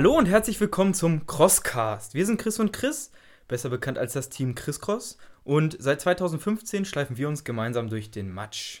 Hallo und herzlich willkommen zum Crosscast. Wir sind Chris und Chris, besser bekannt als das Team Chris Cross. Und seit 2015 schleifen wir uns gemeinsam durch den Matsch.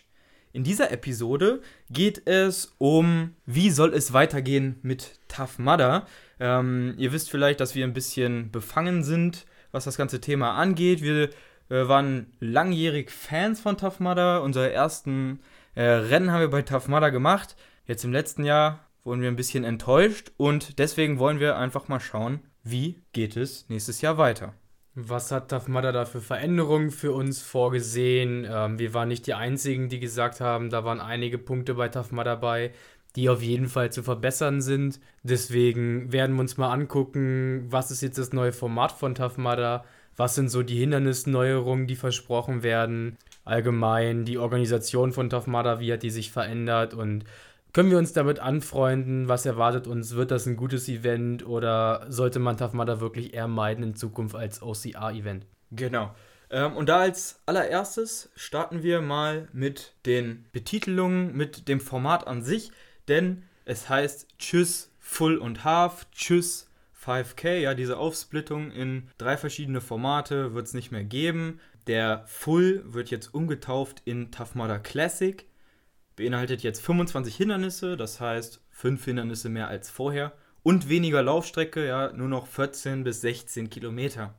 In dieser Episode geht es um, wie soll es weitergehen mit Tough Mudder. Ähm, ihr wisst vielleicht, dass wir ein bisschen befangen sind, was das ganze Thema angeht. Wir äh, waren langjährig Fans von Tough Mudder. Unsere ersten äh, Rennen haben wir bei Tough Mudder gemacht. Jetzt im letzten Jahr wurden wir ein bisschen enttäuscht und deswegen wollen wir einfach mal schauen, wie geht es nächstes Jahr weiter. Was hat Mudder da für Veränderungen für uns vorgesehen? Ähm, wir waren nicht die Einzigen, die gesagt haben, da waren einige Punkte bei Mudder dabei, die auf jeden Fall zu verbessern sind. Deswegen werden wir uns mal angucken, was ist jetzt das neue Format von Mudder? Was sind so die Hindernisneuerungen, die versprochen werden? Allgemein die Organisation von Mudder, wie hat die sich verändert und können wir uns damit anfreunden? Was erwartet uns? Wird das ein gutes Event oder sollte man Tough Mudder wirklich eher meiden in Zukunft als OCR-Event? Genau. Ähm, und da als allererstes starten wir mal mit den Betitelungen, mit dem Format an sich, denn es heißt Tschüss Full und Half, Tschüss 5K, ja, diese Aufsplittung in drei verschiedene Formate wird es nicht mehr geben. Der Full wird jetzt umgetauft in Tough Mudder Classic beinhaltet jetzt 25 Hindernisse, das heißt 5 Hindernisse mehr als vorher und weniger Laufstrecke, ja, nur noch 14 bis 16 Kilometer.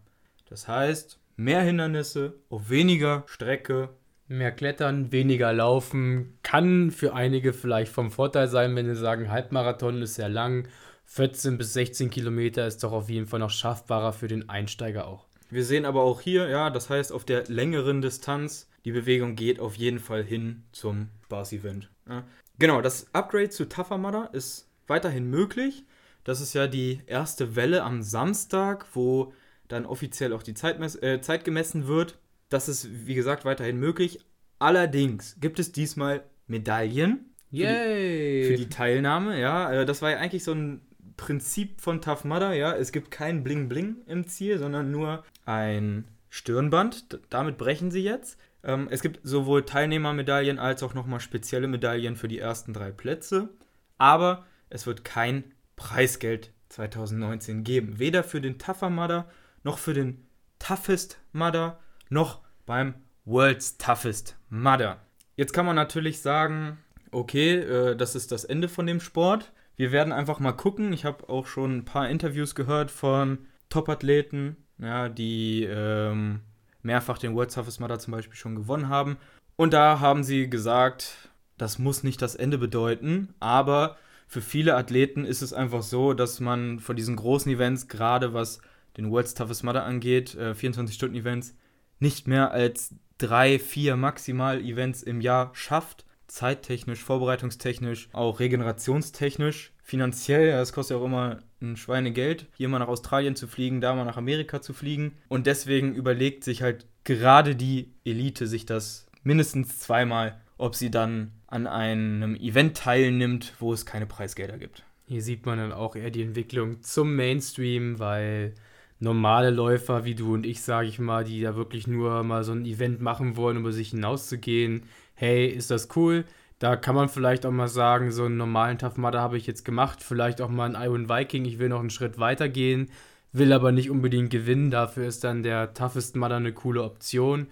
Das heißt, mehr Hindernisse auf weniger Strecke. Mehr Klettern, weniger Laufen kann für einige vielleicht vom Vorteil sein, wenn sie sagen, Halbmarathon ist sehr lang, 14 bis 16 Kilometer ist doch auf jeden Fall noch schaffbarer für den Einsteiger auch. Wir sehen aber auch hier, ja, das heißt, auf der längeren Distanz, die Bewegung geht auf jeden Fall hin zum Spaß-Event. Ja. Genau, das Upgrade zu Tougher Mudder ist weiterhin möglich. Das ist ja die erste Welle am Samstag, wo dann offiziell auch die Zeit, äh, Zeit gemessen wird. Das ist, wie gesagt, weiterhin möglich. Allerdings gibt es diesmal Medaillen Yay. Für, die, für die Teilnahme. Ja, äh, das war ja eigentlich so ein Prinzip von Tough Mudder. Ja, es gibt kein Bling Bling im Ziel, sondern nur ein Stirnband. Damit brechen sie jetzt. Ähm, es gibt sowohl Teilnehmermedaillen als auch nochmal spezielle Medaillen für die ersten drei Plätze. Aber es wird kein Preisgeld 2019 geben. Weder für den Tougher Mudder, noch für den Toughest Mudder, noch beim World's Toughest Mudder. Jetzt kann man natürlich sagen, okay, äh, das ist das Ende von dem Sport. Wir werden einfach mal gucken. Ich habe auch schon ein paar Interviews gehört von Top-Athleten, ja, die ähm, mehrfach den World Toughest Mudder zum Beispiel schon gewonnen haben. Und da haben sie gesagt, das muss nicht das Ende bedeuten, aber für viele Athleten ist es einfach so, dass man von diesen großen Events, gerade was den World's Toughest Mudder angeht, äh, 24-Stunden-Events, nicht mehr als drei, vier maximal Events im Jahr schafft. Zeittechnisch, vorbereitungstechnisch, auch regenerationstechnisch, finanziell. Das kostet ja auch immer ein Schweinegeld, hier mal nach Australien zu fliegen, da mal nach Amerika zu fliegen. Und deswegen überlegt sich halt gerade die Elite sich das mindestens zweimal, ob sie dann an einem Event teilnimmt, wo es keine Preisgelder gibt. Hier sieht man dann auch eher die Entwicklung zum Mainstream, weil normale Läufer wie du und ich, sage ich mal, die da wirklich nur mal so ein Event machen wollen, um über sich hinauszugehen, hey, ist das cool? Da kann man vielleicht auch mal sagen, so einen normalen Tough Mudder habe ich jetzt gemacht, vielleicht auch mal einen Iron Viking, ich will noch einen Schritt weiter gehen, will aber nicht unbedingt gewinnen, dafür ist dann der Toughest Mudder eine coole Option.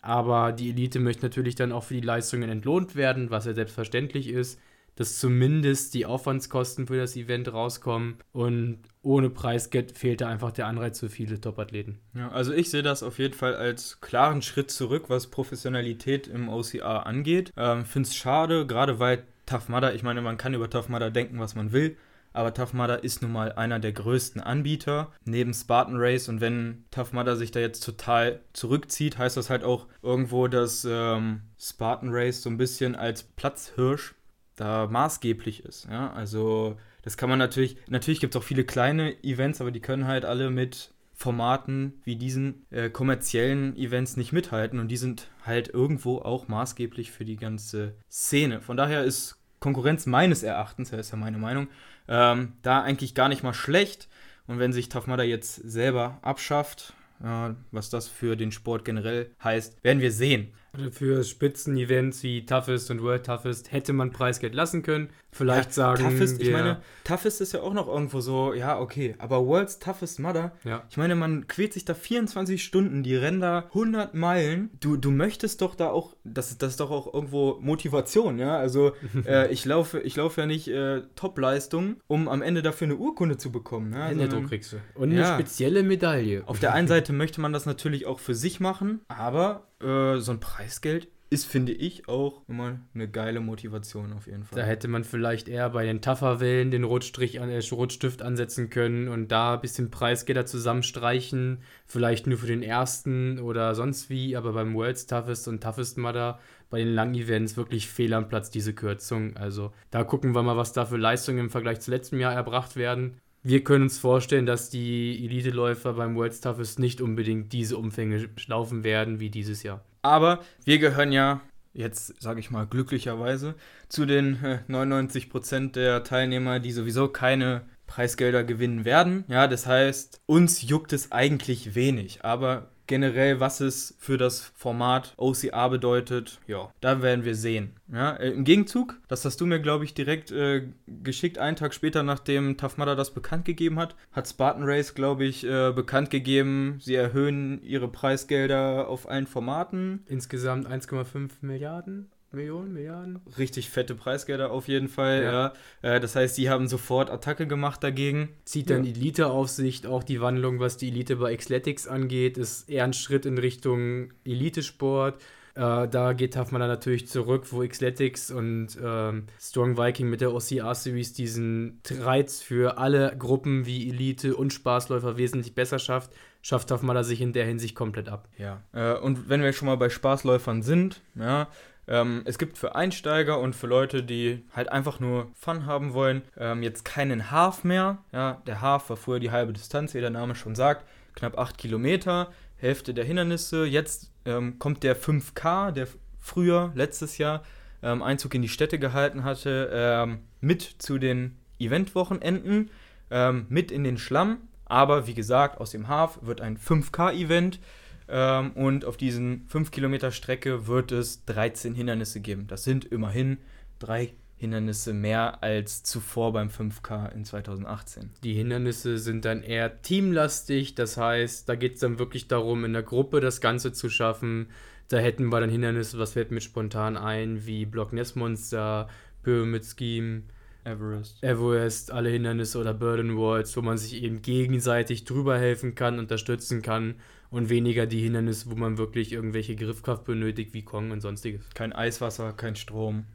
Aber die Elite möchte natürlich dann auch für die Leistungen entlohnt werden, was ja selbstverständlich ist dass zumindest die Aufwandskosten für das Event rauskommen und ohne Preisgeld fehlt da einfach der Anreiz für viele Top-Athleten. Ja, also ich sehe das auf jeden Fall als klaren Schritt zurück, was Professionalität im OCR angeht. Ähm, Finde es schade, gerade weil Tough Mudder, ich meine, man kann über Tough Mudder denken, was man will, aber Tough Mudder ist nun mal einer der größten Anbieter neben Spartan Race und wenn Tough Mudder sich da jetzt total zurückzieht, heißt das halt auch irgendwo, dass ähm, Spartan Race so ein bisschen als Platzhirsch da maßgeblich ist. Ja? Also das kann man natürlich, natürlich gibt es auch viele kleine Events, aber die können halt alle mit Formaten wie diesen äh, kommerziellen Events nicht mithalten und die sind halt irgendwo auch maßgeblich für die ganze Szene. Von daher ist Konkurrenz meines Erachtens, das ist ja meine Meinung, ähm, da eigentlich gar nicht mal schlecht. Und wenn sich Tafmada jetzt selber abschafft, äh, was das für den Sport generell heißt, werden wir sehen. Also für Spitzenevents wie Toughest und World Toughest hätte man Preisgeld lassen können. Vielleicht ja, sagen Toughest, wir, ich meine, Toughest ist ja auch noch irgendwo so, ja, okay, aber World's Toughest Mother, ja. ich meine, man quält sich da 24 Stunden, die rennen da 100 Meilen. Du, du möchtest doch da auch, das, das ist doch auch irgendwo Motivation, ja, also äh, ich laufe ich laufe ja nicht äh, Topleistung, um am Ende dafür eine Urkunde zu bekommen. Ja, Händedruck kriegst du. Und ja. eine spezielle Medaille. Auf der einen Seite möchte man das natürlich auch für sich machen, aber äh, so ein Preisgeld ist, finde ich, auch immer eine geile Motivation auf jeden Fall. Da hätte man vielleicht eher bei den Tafferwellen den Rotstrich an, äh, Rotstift ansetzen können und da ein bisschen Preisgelder zusammenstreichen. Vielleicht nur für den ersten oder sonst wie, aber beim World's Toughest und Toughest Mudder bei den langen Events wirklich fehl am Platz, diese Kürzung. Also da gucken wir mal, was da für Leistungen im Vergleich zu letztem Jahr erbracht werden. Wir können uns vorstellen, dass die Elite-Läufer beim World's Toughest nicht unbedingt diese Umfänge laufen werden wie dieses Jahr. Aber wir gehören ja jetzt, sage ich mal, glücklicherweise zu den äh, 99% der Teilnehmer, die sowieso keine Preisgelder gewinnen werden. Ja, das heißt, uns juckt es eigentlich wenig. Aber generell, was es für das Format OCA bedeutet, ja, da werden wir sehen. Ja, äh, Im Gegenzug, das hast du mir, glaube ich, direkt äh, geschickt, einen Tag später, nachdem Tafmada das bekannt gegeben hat, hat Spartan Race, glaube ich, äh, bekannt gegeben, sie erhöhen ihre Preisgelder auf allen Formaten. Insgesamt 1,5 Milliarden Millionen, Milliarden. Richtig fette Preisgelder auf jeden Fall, ja. ja. Äh, das heißt, die haben sofort Attacke gemacht dagegen. Zieht dann ja. Elite-Aufsicht auch die Wandlung, was die Elite bei Xletics angeht, ist eher ein Schritt in Richtung Elitesport. Äh, da geht Huffman dann natürlich zurück, wo Xletics und ähm, Strong Viking mit der OCR Series diesen Reiz für alle Gruppen wie Elite und Spaßläufer wesentlich besser schafft, schafft Huffman sich in der Hinsicht komplett ab. Ja, äh, und wenn wir schon mal bei Spaßläufern sind, ja, ähm, es gibt für Einsteiger und für Leute, die halt einfach nur Fun haben wollen, ähm, jetzt keinen Half mehr. Ja, der Half war früher die halbe Distanz, wie der Name schon sagt, knapp 8 Kilometer, Hälfte der Hindernisse. Jetzt ähm, kommt der 5K, der früher, letztes Jahr, ähm, Einzug in die Städte gehalten hatte, ähm, mit zu den Eventwochenenden, ähm, mit in den Schlamm. Aber wie gesagt, aus dem Half wird ein 5K-Event. Ähm, und auf diesen 5 Kilometer Strecke wird es 13 Hindernisse geben. Das sind immerhin drei Hindernisse mehr als zuvor beim 5K in 2018. Die Hindernisse sind dann eher teamlastig, das heißt, da geht es dann wirklich darum, in der Gruppe das Ganze zu schaffen. Da hätten wir dann Hindernisse, was fällt mir spontan ein, wie Block Ness Monster, Pyramid Scheme, Everest. Everest, alle Hindernisse oder Burden Walls, wo man sich eben gegenseitig drüber helfen kann, unterstützen kann und weniger die Hindernisse, wo man wirklich irgendwelche Griffkraft benötigt, wie Kong und sonstiges. Kein Eiswasser, kein Strom,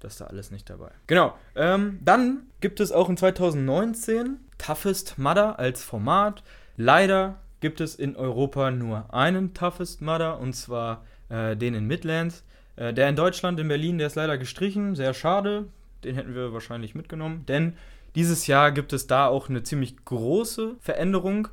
das ist da alles nicht dabei. Genau, ähm, dann gibt es auch in 2019 Toughest Mudder als Format. Leider gibt es in Europa nur einen Toughest Mudder und zwar äh, den in Midlands. Äh, der in Deutschland, in Berlin, der ist leider gestrichen, sehr schade. Den hätten wir wahrscheinlich mitgenommen, denn dieses Jahr gibt es da auch eine ziemlich große Veränderung.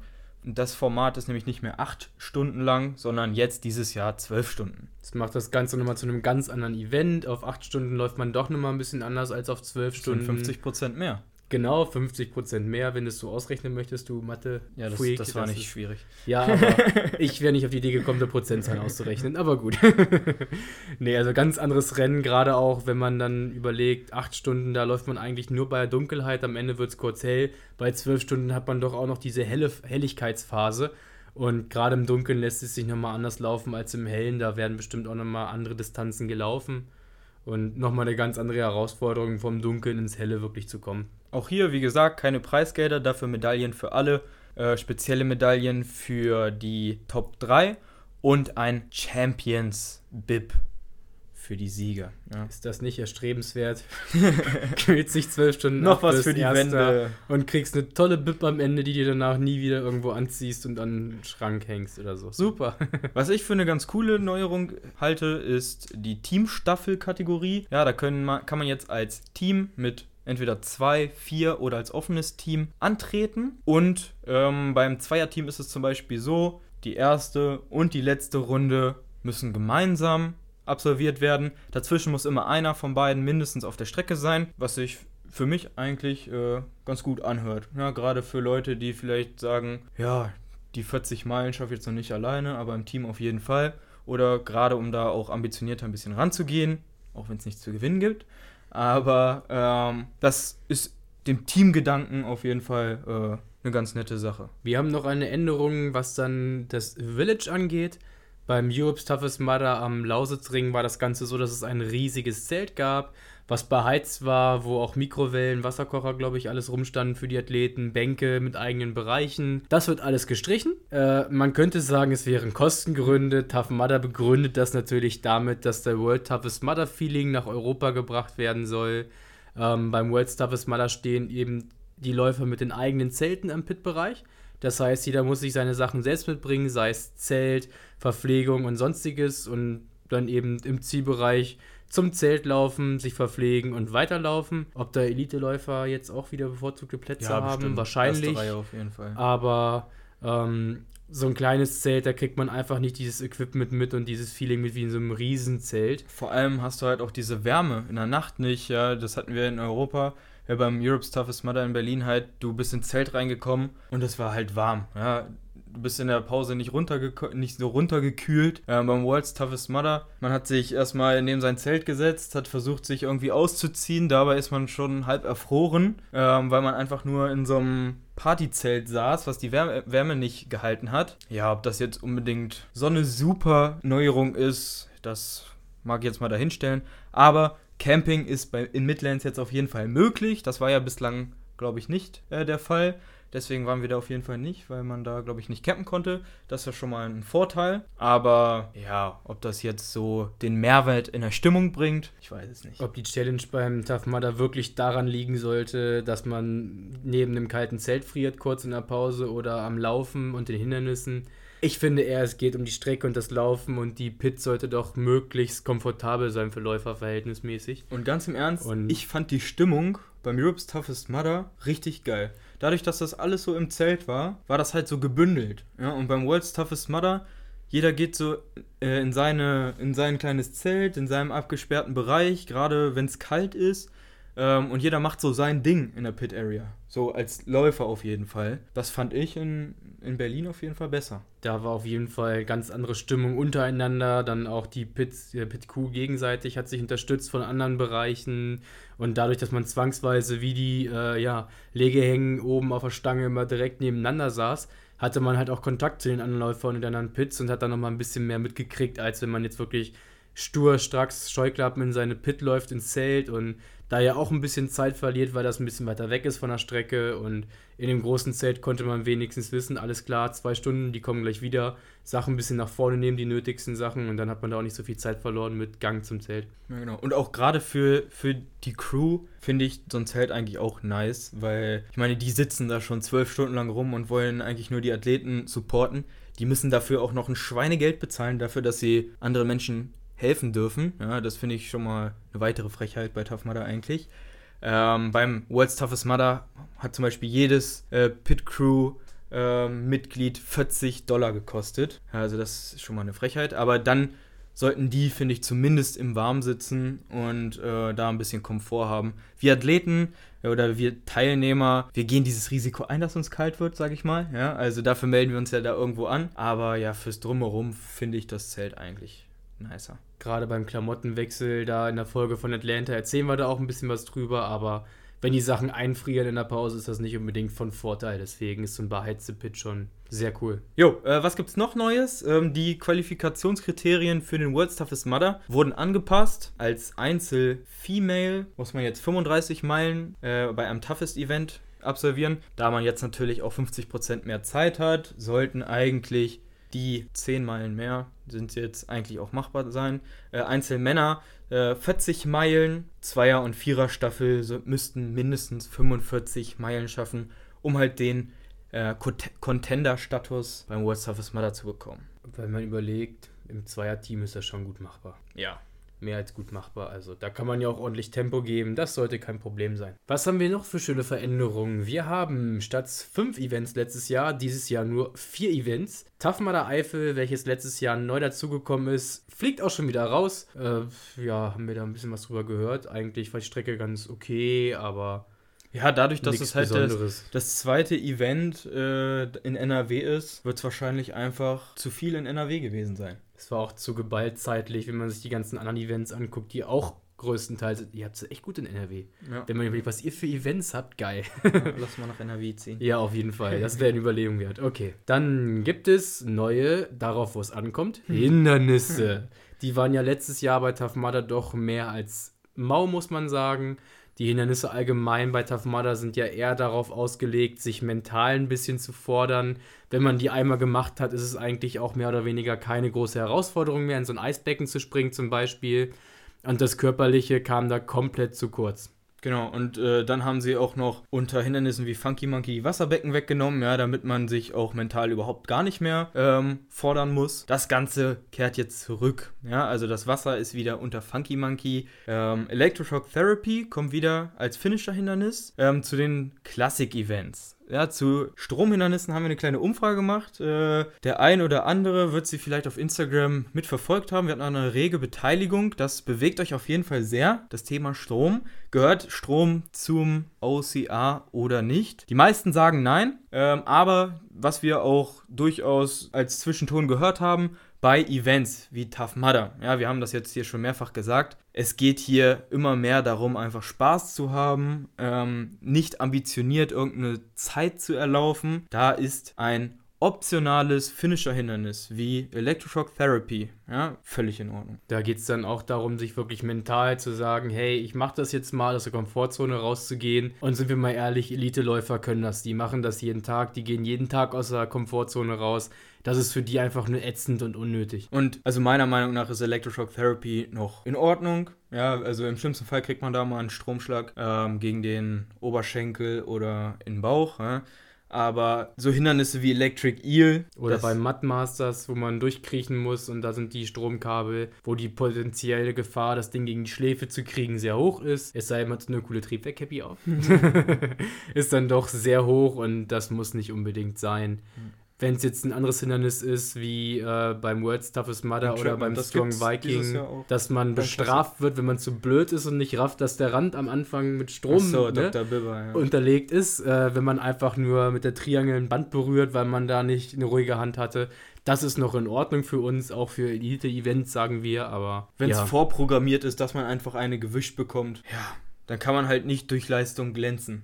Das Format ist nämlich nicht mehr acht Stunden lang, sondern jetzt dieses Jahr zwölf Stunden. Das macht das Ganze nochmal zu einem ganz anderen Event. Auf acht Stunden läuft man doch nochmal ein bisschen anders als auf zwölf Stunden. 50 Prozent mehr. Genau, 50% mehr, wenn du es so ausrechnen möchtest, du Mathe. Ja, das, Freak, das war das nicht ist, schwierig. Ja, aber ich wäre nicht auf die Idee gekommen, eine Prozentzahl auszurechnen, aber gut. nee, also ganz anderes Rennen, gerade auch, wenn man dann überlegt, acht Stunden, da läuft man eigentlich nur bei der Dunkelheit, am Ende wird es kurz hell. Bei zwölf Stunden hat man doch auch noch diese helle Helligkeitsphase. Und gerade im Dunkeln lässt es sich nochmal anders laufen als im Hellen. Da werden bestimmt auch nochmal andere Distanzen gelaufen. Und nochmal eine ganz andere Herausforderung, vom Dunkeln ins Helle wirklich zu kommen. Auch hier, wie gesagt, keine Preisgelder, dafür Medaillen für alle, äh, spezielle Medaillen für die Top 3 und ein Champions Bib für die Sieger. Ja. Ist das nicht erstrebenswert? Quält sich zwölf Stunden Noch was für die Wände. Und kriegst eine tolle Bib am Ende, die dir danach nie wieder irgendwo anziehst und an den Schrank hängst oder so. Super. was ich für eine ganz coole Neuerung halte, ist die Teamstaffel-Kategorie. Ja, da können, kann man jetzt als Team mit entweder zwei, vier oder als offenes Team antreten. Und ähm, beim Zweierteam ist es zum Beispiel so, die erste und die letzte Runde müssen gemeinsam absolviert werden. Dazwischen muss immer einer von beiden mindestens auf der Strecke sein, was sich für mich eigentlich äh, ganz gut anhört. Ja, gerade für Leute, die vielleicht sagen, ja, die 40 Meilen schaffe ich jetzt noch nicht alleine, aber im Team auf jeden Fall. oder gerade um da auch ambitionierter ein bisschen ranzugehen, auch wenn es nichts zu gewinnen gibt. Aber ähm, das ist dem Teamgedanken auf jeden Fall äh, eine ganz nette Sache. Wir haben noch eine Änderung, was dann das Village angeht. Beim Europe's Toughest Mudder am Lausitzring war das Ganze so, dass es ein riesiges Zelt gab, was beheizt war, wo auch Mikrowellen, Wasserkocher, glaube ich, alles rumstanden für die Athleten, Bänke mit eigenen Bereichen. Das wird alles gestrichen. Äh, man könnte sagen, es wären Kostengründe. Tough Mudder begründet das natürlich damit, dass der World Toughest Mudder Feeling nach Europa gebracht werden soll. Ähm, beim World Toughest Mudder stehen eben die Läufer mit den eigenen Zelten am Pit-Bereich. Das heißt, jeder muss sich seine Sachen selbst mitbringen, sei es Zelt, Verpflegung und sonstiges und dann eben im Zielbereich zum Zelt laufen, sich verpflegen und weiterlaufen. Ob da Elite-Läufer jetzt auch wieder bevorzugte Plätze ja, haben, bestimmt. wahrscheinlich. auf jeden Fall. Aber ähm, so ein kleines Zelt, da kriegt man einfach nicht dieses Equipment mit und dieses Feeling mit wie in so einem Riesenzelt. Vor allem hast du halt auch diese Wärme in der Nacht nicht, ja, das hatten wir in Europa ja, beim Europe's Toughest Mudder in Berlin halt, du bist ins Zelt reingekommen und es war halt warm. Ja, du bist in der Pause nicht, nicht so runtergekühlt. Äh, beim World's Toughest Mudder, man hat sich erstmal neben sein Zelt gesetzt, hat versucht, sich irgendwie auszuziehen. Dabei ist man schon halb erfroren, äh, weil man einfach nur in so einem Partyzelt saß, was die Wärme, Wärme nicht gehalten hat. Ja, ob das jetzt unbedingt so eine super Neuerung ist, das mag ich jetzt mal dahinstellen. Aber Camping ist bei, in Midlands jetzt auf jeden Fall möglich. Das war ja bislang, glaube ich, nicht äh, der Fall. Deswegen waren wir da auf jeden Fall nicht, weil man da, glaube ich, nicht campen konnte. Das ist ja schon mal ein Vorteil. Aber ja, ob das jetzt so den Mehrwert in der Stimmung bringt, ich weiß es nicht. Ob die Challenge beim Tough Mudder wirklich daran liegen sollte, dass man neben einem kalten Zelt friert, kurz in der Pause oder am Laufen und den Hindernissen. Ich finde eher, es geht um die Strecke und das Laufen und die Pit sollte doch möglichst komfortabel sein für Läufer verhältnismäßig. Und ganz im Ernst, und ich fand die Stimmung beim Europe's Toughest Mudder richtig geil. Dadurch, dass das alles so im Zelt war, war das halt so gebündelt. Ja? Und beim World's Toughest Mudder, jeder geht so äh, in, seine, in sein kleines Zelt, in seinem abgesperrten Bereich, gerade wenn es kalt ist. Ähm, und jeder macht so sein Ding in der Pit Area. So als Läufer auf jeden Fall. Das fand ich in, in Berlin auf jeden Fall besser. Da war auf jeden Fall ganz andere Stimmung untereinander. Dann auch die Pit, der Pit Crew gegenseitig hat sich unterstützt von anderen Bereichen. Und dadurch, dass man zwangsweise wie die äh, ja, Legehängen oben auf der Stange immer direkt nebeneinander saß, hatte man halt auch Kontakt zu den anderen Läufern und den anderen Pits und hat dann nochmal ein bisschen mehr mitgekriegt, als wenn man jetzt wirklich stur, stracks Scheuklappen in seine Pit läuft ins Zelt und da ja auch ein bisschen Zeit verliert, weil das ein bisschen weiter weg ist von der Strecke und in dem großen Zelt konnte man wenigstens wissen, alles klar, zwei Stunden, die kommen gleich wieder, Sachen ein bisschen nach vorne nehmen, die nötigsten Sachen und dann hat man da auch nicht so viel Zeit verloren mit Gang zum Zelt. Ja, genau. Und auch gerade für, für die Crew finde ich so ein Zelt eigentlich auch nice, weil ich meine, die sitzen da schon zwölf Stunden lang rum und wollen eigentlich nur die Athleten supporten. Die müssen dafür auch noch ein Schweinegeld bezahlen, dafür, dass sie andere Menschen helfen dürfen. Ja, das finde ich schon mal eine weitere Frechheit bei Tough Mudder eigentlich. Ähm, beim World's Toughest Mudder hat zum Beispiel jedes äh, Pit Crew äh, Mitglied 40 Dollar gekostet. Also das ist schon mal eine Frechheit. Aber dann sollten die, finde ich, zumindest im Warm sitzen und äh, da ein bisschen Komfort haben. Wir Athleten oder wir Teilnehmer, wir gehen dieses Risiko ein, dass uns kalt wird, sage ich mal. Ja, also dafür melden wir uns ja da irgendwo an. Aber ja, fürs Drumherum finde ich das Zelt eigentlich nicer. Gerade beim Klamottenwechsel da in der Folge von Atlanta erzählen wir da auch ein bisschen was drüber, aber wenn die Sachen einfrieren in der Pause, ist das nicht unbedingt von Vorteil. Deswegen ist so ein beheizte Pitch schon sehr cool. Jo, äh, was gibt's noch Neues? Ähm, die Qualifikationskriterien für den World's Toughest Mudder wurden angepasst. Als Einzel-Female muss man jetzt 35 Meilen äh, bei einem Toughest Event absolvieren. Da man jetzt natürlich auch 50% mehr Zeit hat, sollten eigentlich die 10 Meilen mehr sind jetzt eigentlich auch machbar sein. Äh, Einzelmänner äh, 40 Meilen, Zweier- und Vierer-Staffel so, müssten mindestens 45 Meilen schaffen, um halt den äh, Contender-Status beim World Toughest Mother zu bekommen. Wenn man überlegt, im Zweier-Team ist das schon gut machbar. Ja, mehr als gut machbar. Also da kann man ja auch ordentlich Tempo geben. Das sollte kein Problem sein. Was haben wir noch für schöne Veränderungen? Wir haben statt fünf Events letztes Jahr, dieses Jahr nur vier Events. Mudder Eifel, welches letztes Jahr neu dazugekommen ist, fliegt auch schon wieder raus. Äh, ja, haben wir da ein bisschen was drüber gehört. Eigentlich war die Strecke ganz okay, aber Ja, dadurch, dass es halt das, das zweite Event äh, in NRW ist, wird es wahrscheinlich einfach zu viel in NRW gewesen sein. Es war auch zu geballt zeitlich, wenn man sich die ganzen anderen Events anguckt, die auch größtenteils, ihr habt es echt gut in NRW. Ja. Wenn man überlegt, was ihr für Events habt, geil. Lass mal nach NRW ziehen. Ja, auf jeden Fall. Das wäre eine Überlegung wert. Okay. Dann gibt es neue, darauf wo es ankommt, Hindernisse. Die waren ja letztes Jahr bei Mudder doch mehr als mau, muss man sagen. Die Hindernisse allgemein bei Tough Mudder sind ja eher darauf ausgelegt, sich mental ein bisschen zu fordern. Wenn man die einmal gemacht hat, ist es eigentlich auch mehr oder weniger keine große Herausforderung mehr, in so ein Eisbecken zu springen zum Beispiel. Und das Körperliche kam da komplett zu kurz. Genau, und äh, dann haben sie auch noch unter Hindernissen wie Funky Monkey Wasserbecken weggenommen, ja, damit man sich auch mental überhaupt gar nicht mehr ähm, fordern muss. Das Ganze kehrt jetzt zurück, ja, also das Wasser ist wieder unter Funky Monkey. Ähm, Electroshock Therapy kommt wieder als Finisher-Hindernis ähm, zu den Classic-Events. Ja, zu Stromhindernissen haben wir eine kleine Umfrage gemacht. Äh, der ein oder andere wird sie vielleicht auf Instagram mitverfolgt haben. Wir hatten eine rege Beteiligung. Das bewegt euch auf jeden Fall sehr. Das Thema Strom. Gehört Strom zum OCA oder nicht? Die meisten sagen nein. Ähm, aber was wir auch durchaus als Zwischenton gehört haben, bei Events wie Tough Mudder. Ja, wir haben das jetzt hier schon mehrfach gesagt. Es geht hier immer mehr darum, einfach Spaß zu haben, ähm, nicht ambitioniert irgendeine Zeit zu erlaufen. Da ist ein optionales Finisher-Hindernis wie Electroshock Therapy, ja, völlig in Ordnung. Da geht es dann auch darum, sich wirklich mental zu sagen, hey, ich mache das jetzt mal, aus der Komfortzone rauszugehen. Und sind wir mal ehrlich, Elite-Läufer können das. Die machen das jeden Tag, die gehen jeden Tag aus der Komfortzone raus. Das ist für die einfach nur ätzend und unnötig. Und also meiner Meinung nach ist Electroshock Therapy noch in Ordnung. Ja, also im schlimmsten Fall kriegt man da mal einen Stromschlag ähm, gegen den Oberschenkel oder in den Bauch. Ja. Aber so Hindernisse wie Electric Eel. Oder beim Mud Masters, wo man durchkriechen muss und da sind die Stromkabel, wo die potenzielle Gefahr, das Ding gegen die Schläfe zu kriegen, sehr hoch ist. Es sei denn, man hat eine coole Triebwerk-Cappy auf. ist dann doch sehr hoch und das muss nicht unbedingt sein. Wenn es jetzt ein anderes Hindernis ist, wie äh, beim World's Toughest Mudder oder beim das Strong Viking, dass man bestraft wird, wenn man zu blöd ist und nicht rafft, dass der Rand am Anfang mit Strom so, ne. Bibber, ja. unterlegt ist, äh, wenn man einfach nur mit der Triangel ein Band berührt, weil man da nicht eine ruhige Hand hatte. Das ist noch in Ordnung für uns, auch für Elite-Events, sagen wir, aber Wenn es ja. vorprogrammiert ist, dass man einfach eine gewischt bekommt, ja, dann kann man halt nicht durch Leistung glänzen.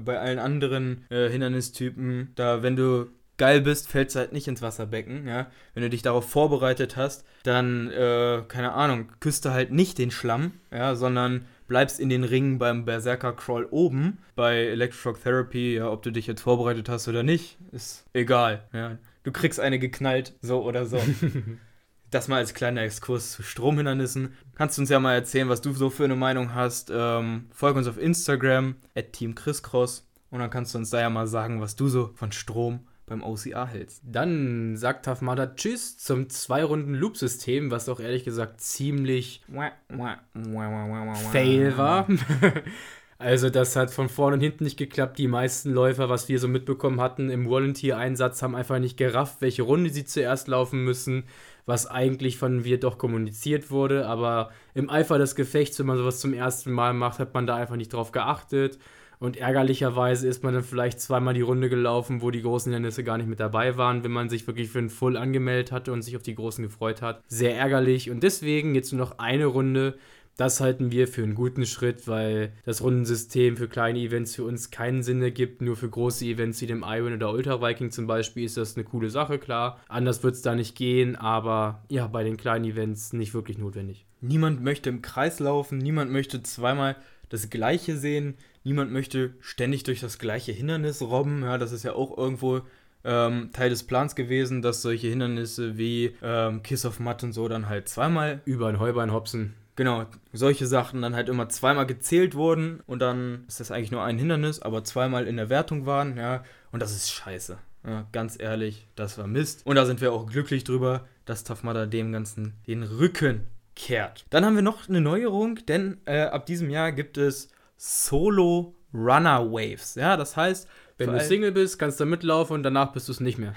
Bei allen anderen äh, Hindernistypen, da wenn du geil bist, fällst du halt nicht ins Wasserbecken. Ja? Wenn du dich darauf vorbereitet hast, dann, äh, keine Ahnung, küsst du halt nicht den Schlamm, ja, sondern bleibst in den Ringen beim Berserker Crawl oben. Bei Electroshock Therapy, ja, ob du dich jetzt vorbereitet hast oder nicht, ist egal. Ja. Du kriegst eine geknallt, so oder so. Das mal als kleiner Exkurs zu Stromhindernissen. Kannst du uns ja mal erzählen, was du so für eine Meinung hast. Ähm, folg uns auf Instagram, at Team Chriscross. Und dann kannst du uns da ja mal sagen, was du so von Strom beim OCA hältst. Dann sagt Mudder Tschüss zum Zwei-Runden-Loop-System, was auch ehrlich gesagt ziemlich fail war. Also das hat von vorne und hinten nicht geklappt. Die meisten Läufer, was wir so mitbekommen hatten im Volunteer-Einsatz, haben einfach nicht gerafft, welche Runde sie zuerst laufen müssen, was eigentlich von wir doch kommuniziert wurde. Aber im Eifer des Gefechts, wenn man sowas zum ersten Mal macht, hat man da einfach nicht drauf geachtet. Und ärgerlicherweise ist man dann vielleicht zweimal die Runde gelaufen, wo die großen Hindernisse gar nicht mit dabei waren, wenn man sich wirklich für einen Full angemeldet hatte und sich auf die großen gefreut hat. Sehr ärgerlich. Und deswegen jetzt nur noch eine Runde. Das halten wir für einen guten Schritt, weil das Rundensystem für kleine Events für uns keinen Sinn ergibt. Nur für große Events wie dem Iron oder Ultra Viking zum Beispiel ist das eine coole Sache, klar. Anders wird es da nicht gehen, aber ja, bei den kleinen Events nicht wirklich notwendig. Niemand möchte im Kreis laufen, niemand möchte zweimal das Gleiche sehen, niemand möchte ständig durch das gleiche Hindernis robben. Ja, das ist ja auch irgendwo ähm, Teil des Plans gewesen, dass solche Hindernisse wie ähm, Kiss of Mud und so dann halt zweimal Über ein Heubein hopsen. Genau, solche Sachen dann halt immer zweimal gezählt wurden und dann ist das eigentlich nur ein Hindernis, aber zweimal in der Wertung waren, ja, und das ist scheiße. Ja, ganz ehrlich, das war Mist. Und da sind wir auch glücklich drüber, dass Mudder dem Ganzen den Rücken kehrt. Dann haben wir noch eine Neuerung, denn äh, ab diesem Jahr gibt es Solo Runner Waves. Ja, das heißt, Wenn du Single bist, kannst du mitlaufen und danach bist du es nicht mehr.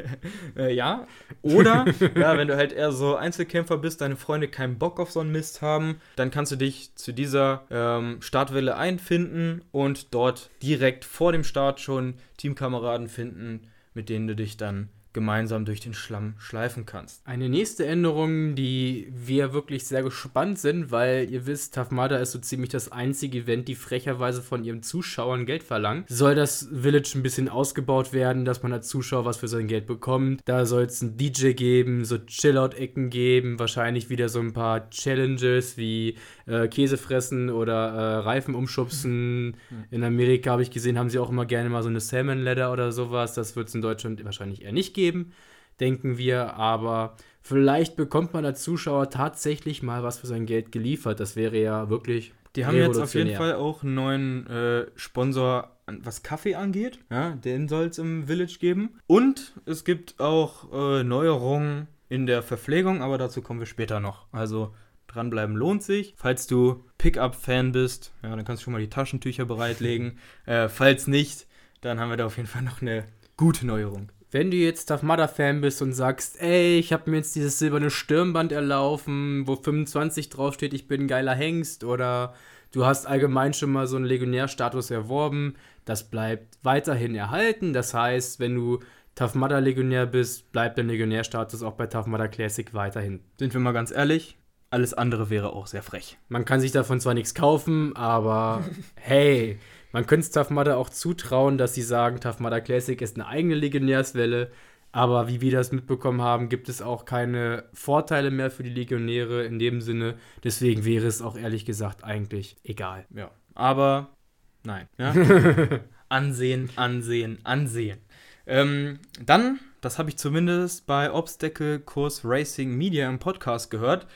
äh, ja. Oder, ja, wenn du halt eher so Einzelkämpfer bist, deine Freunde keinen Bock auf so einen Mist haben, dann kannst du dich zu dieser ähm, Startwelle einfinden und dort direkt vor dem Start schon Teamkameraden finden, mit denen du dich dann gemeinsam durch den Schlamm schleifen kannst. Eine nächste Änderung, die wir wirklich sehr gespannt sind, weil ihr wisst, Tafmada ist so ziemlich das einzige Event, die frecherweise von ihren Zuschauern Geld verlangen. Soll das Village ein bisschen ausgebaut werden, dass man als Zuschauer was für sein Geld bekommt. Da soll es einen DJ geben, so Chillout-Ecken geben, wahrscheinlich wieder so ein paar Challenges wie äh, Käse fressen oder äh, Reifen umschubsen. In Amerika habe ich gesehen, haben sie auch immer gerne mal so eine Salmon Ladder oder sowas. Das wird es in Deutschland wahrscheinlich eher nicht geben denken wir, aber vielleicht bekommt man als Zuschauer tatsächlich mal was für sein Geld geliefert. Das wäre ja wirklich. Die haben jetzt auf jeden. Fall auch einen neuen äh, Sponsor, was Kaffee angeht. Ja, den soll es im Village geben. Und es gibt auch äh, Neuerungen in der Verpflegung, aber dazu kommen wir später noch. Also dranbleiben lohnt sich. Falls du Pickup-Fan bist, ja, dann kannst du schon mal die Taschentücher bereitlegen. äh, falls nicht, dann haben wir da auf jeden Fall noch eine gute Neuerung. Wenn du jetzt Tough Mudder Fan bist und sagst, ey, ich habe mir jetzt dieses silberne Stirnband erlaufen, wo 25 draufsteht, ich bin ein geiler Hengst, oder du hast allgemein schon mal so einen Legionärstatus erworben, das bleibt weiterhin erhalten. Das heißt, wenn du Tough Mudder Legionär bist, bleibt der Legionärstatus auch bei Tough Mudder Classic weiterhin. Sind wir mal ganz ehrlich, alles andere wäre auch sehr frech. Man kann sich davon zwar nichts kaufen, aber hey, man könnte es Tough Mudder auch zutrauen, dass sie sagen, Tough Mudder Classic ist eine eigene Legionärswelle. Aber wie wir das mitbekommen haben, gibt es auch keine Vorteile mehr für die Legionäre in dem Sinne. Deswegen wäre es auch ehrlich gesagt eigentlich egal. Ja, aber nein. Ja? ansehen, ansehen, ansehen. Ähm, dann, das habe ich zumindest bei Obstacle Course Racing Media im Podcast gehört.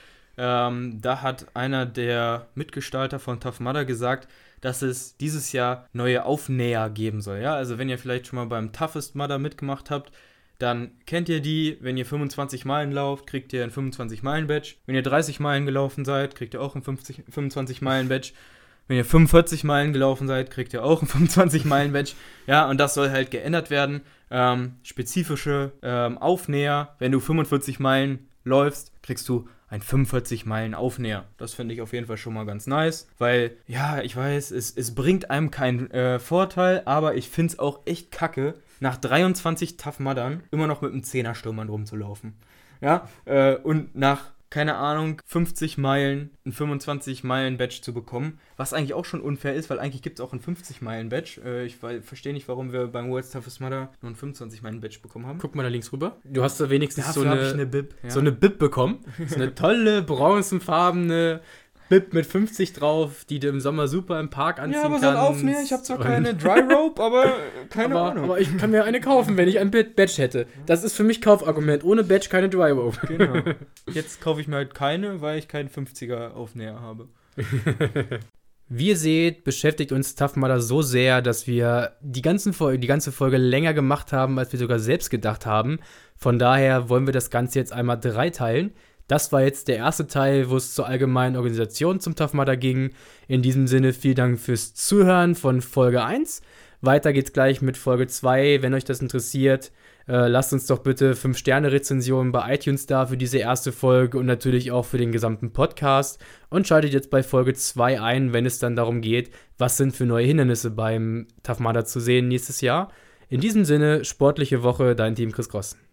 Ähm, da hat einer der Mitgestalter von Tough Mudder gesagt, dass es dieses Jahr neue Aufnäher geben soll. Ja, also wenn ihr vielleicht schon mal beim Toughest Mudder mitgemacht habt, dann kennt ihr die. Wenn ihr 25 Meilen lauft, kriegt ihr ein 25 Meilen Badge. Wenn ihr 30 Meilen gelaufen seid, kriegt ihr auch ein 50, 25 Meilen Badge. Wenn ihr 45 Meilen gelaufen seid, kriegt ihr auch ein 25 Meilen Badge. Ja, und das soll halt geändert werden. Ähm, spezifische ähm, Aufnäher. Wenn du 45 Meilen läufst, kriegst du ein 45 Meilen Aufnäher. Das finde ich auf jeden Fall schon mal ganz nice, weil, ja, ich weiß, es, es bringt einem keinen äh, Vorteil, aber ich finde es auch echt kacke, nach 23 Tough Muddern immer noch mit einem 10er Stürmern rumzulaufen. Ja, äh, und nach, keine Ahnung, 50 Meilen ein 25 Meilen Badge zu bekommen, was eigentlich auch schon unfair ist, weil eigentlich gibt es auch ein 50 Meilen Badge. Äh, ich verstehe nicht, warum wir beim World's Toughest Mudder nur ein 25 Meilen Badge bekommen haben. Guck mal da links rüber. Du hast da wenigstens Dafür so eine, eine Bib. Ja. so eine Bib bekommen. So eine tolle bronzenfarbene Bib mit 50 drauf, die du im Sommer super im Park anziehen ja, aber kannst. so ein Aufnäher, ich habe zwar keine Dry Rope, aber keine aber, Ahnung. aber ich kann mir eine kaufen, wenn ich ein Bad- Badge hätte. Das ist für mich Kaufargument. Ohne Badge keine Dry Rope. Genau. Jetzt kaufe ich mir halt keine, weil ich keinen 50er Aufnäher habe. Wie ihr seht, beschäftigt uns Tough Mudder so sehr, dass wir die, ganzen Folge, die ganze Folge länger gemacht haben, als wir sogar selbst gedacht haben. Von daher wollen wir das Ganze jetzt einmal dreiteilen. Das war jetzt der erste Teil, wo es zur allgemeinen Organisation zum Tough Mudder ging. In diesem Sinne vielen Dank fürs Zuhören von Folge 1. Weiter geht's gleich mit Folge 2. Wenn euch das interessiert, äh, lasst uns doch bitte 5-Sterne-Rezensionen bei iTunes da für diese erste Folge und natürlich auch für den gesamten Podcast. Und schaltet jetzt bei Folge 2 ein, wenn es dann darum geht, was sind für neue Hindernisse beim Tough Mudder zu sehen nächstes Jahr. In diesem Sinne, sportliche Woche, dein Team Chris Cross.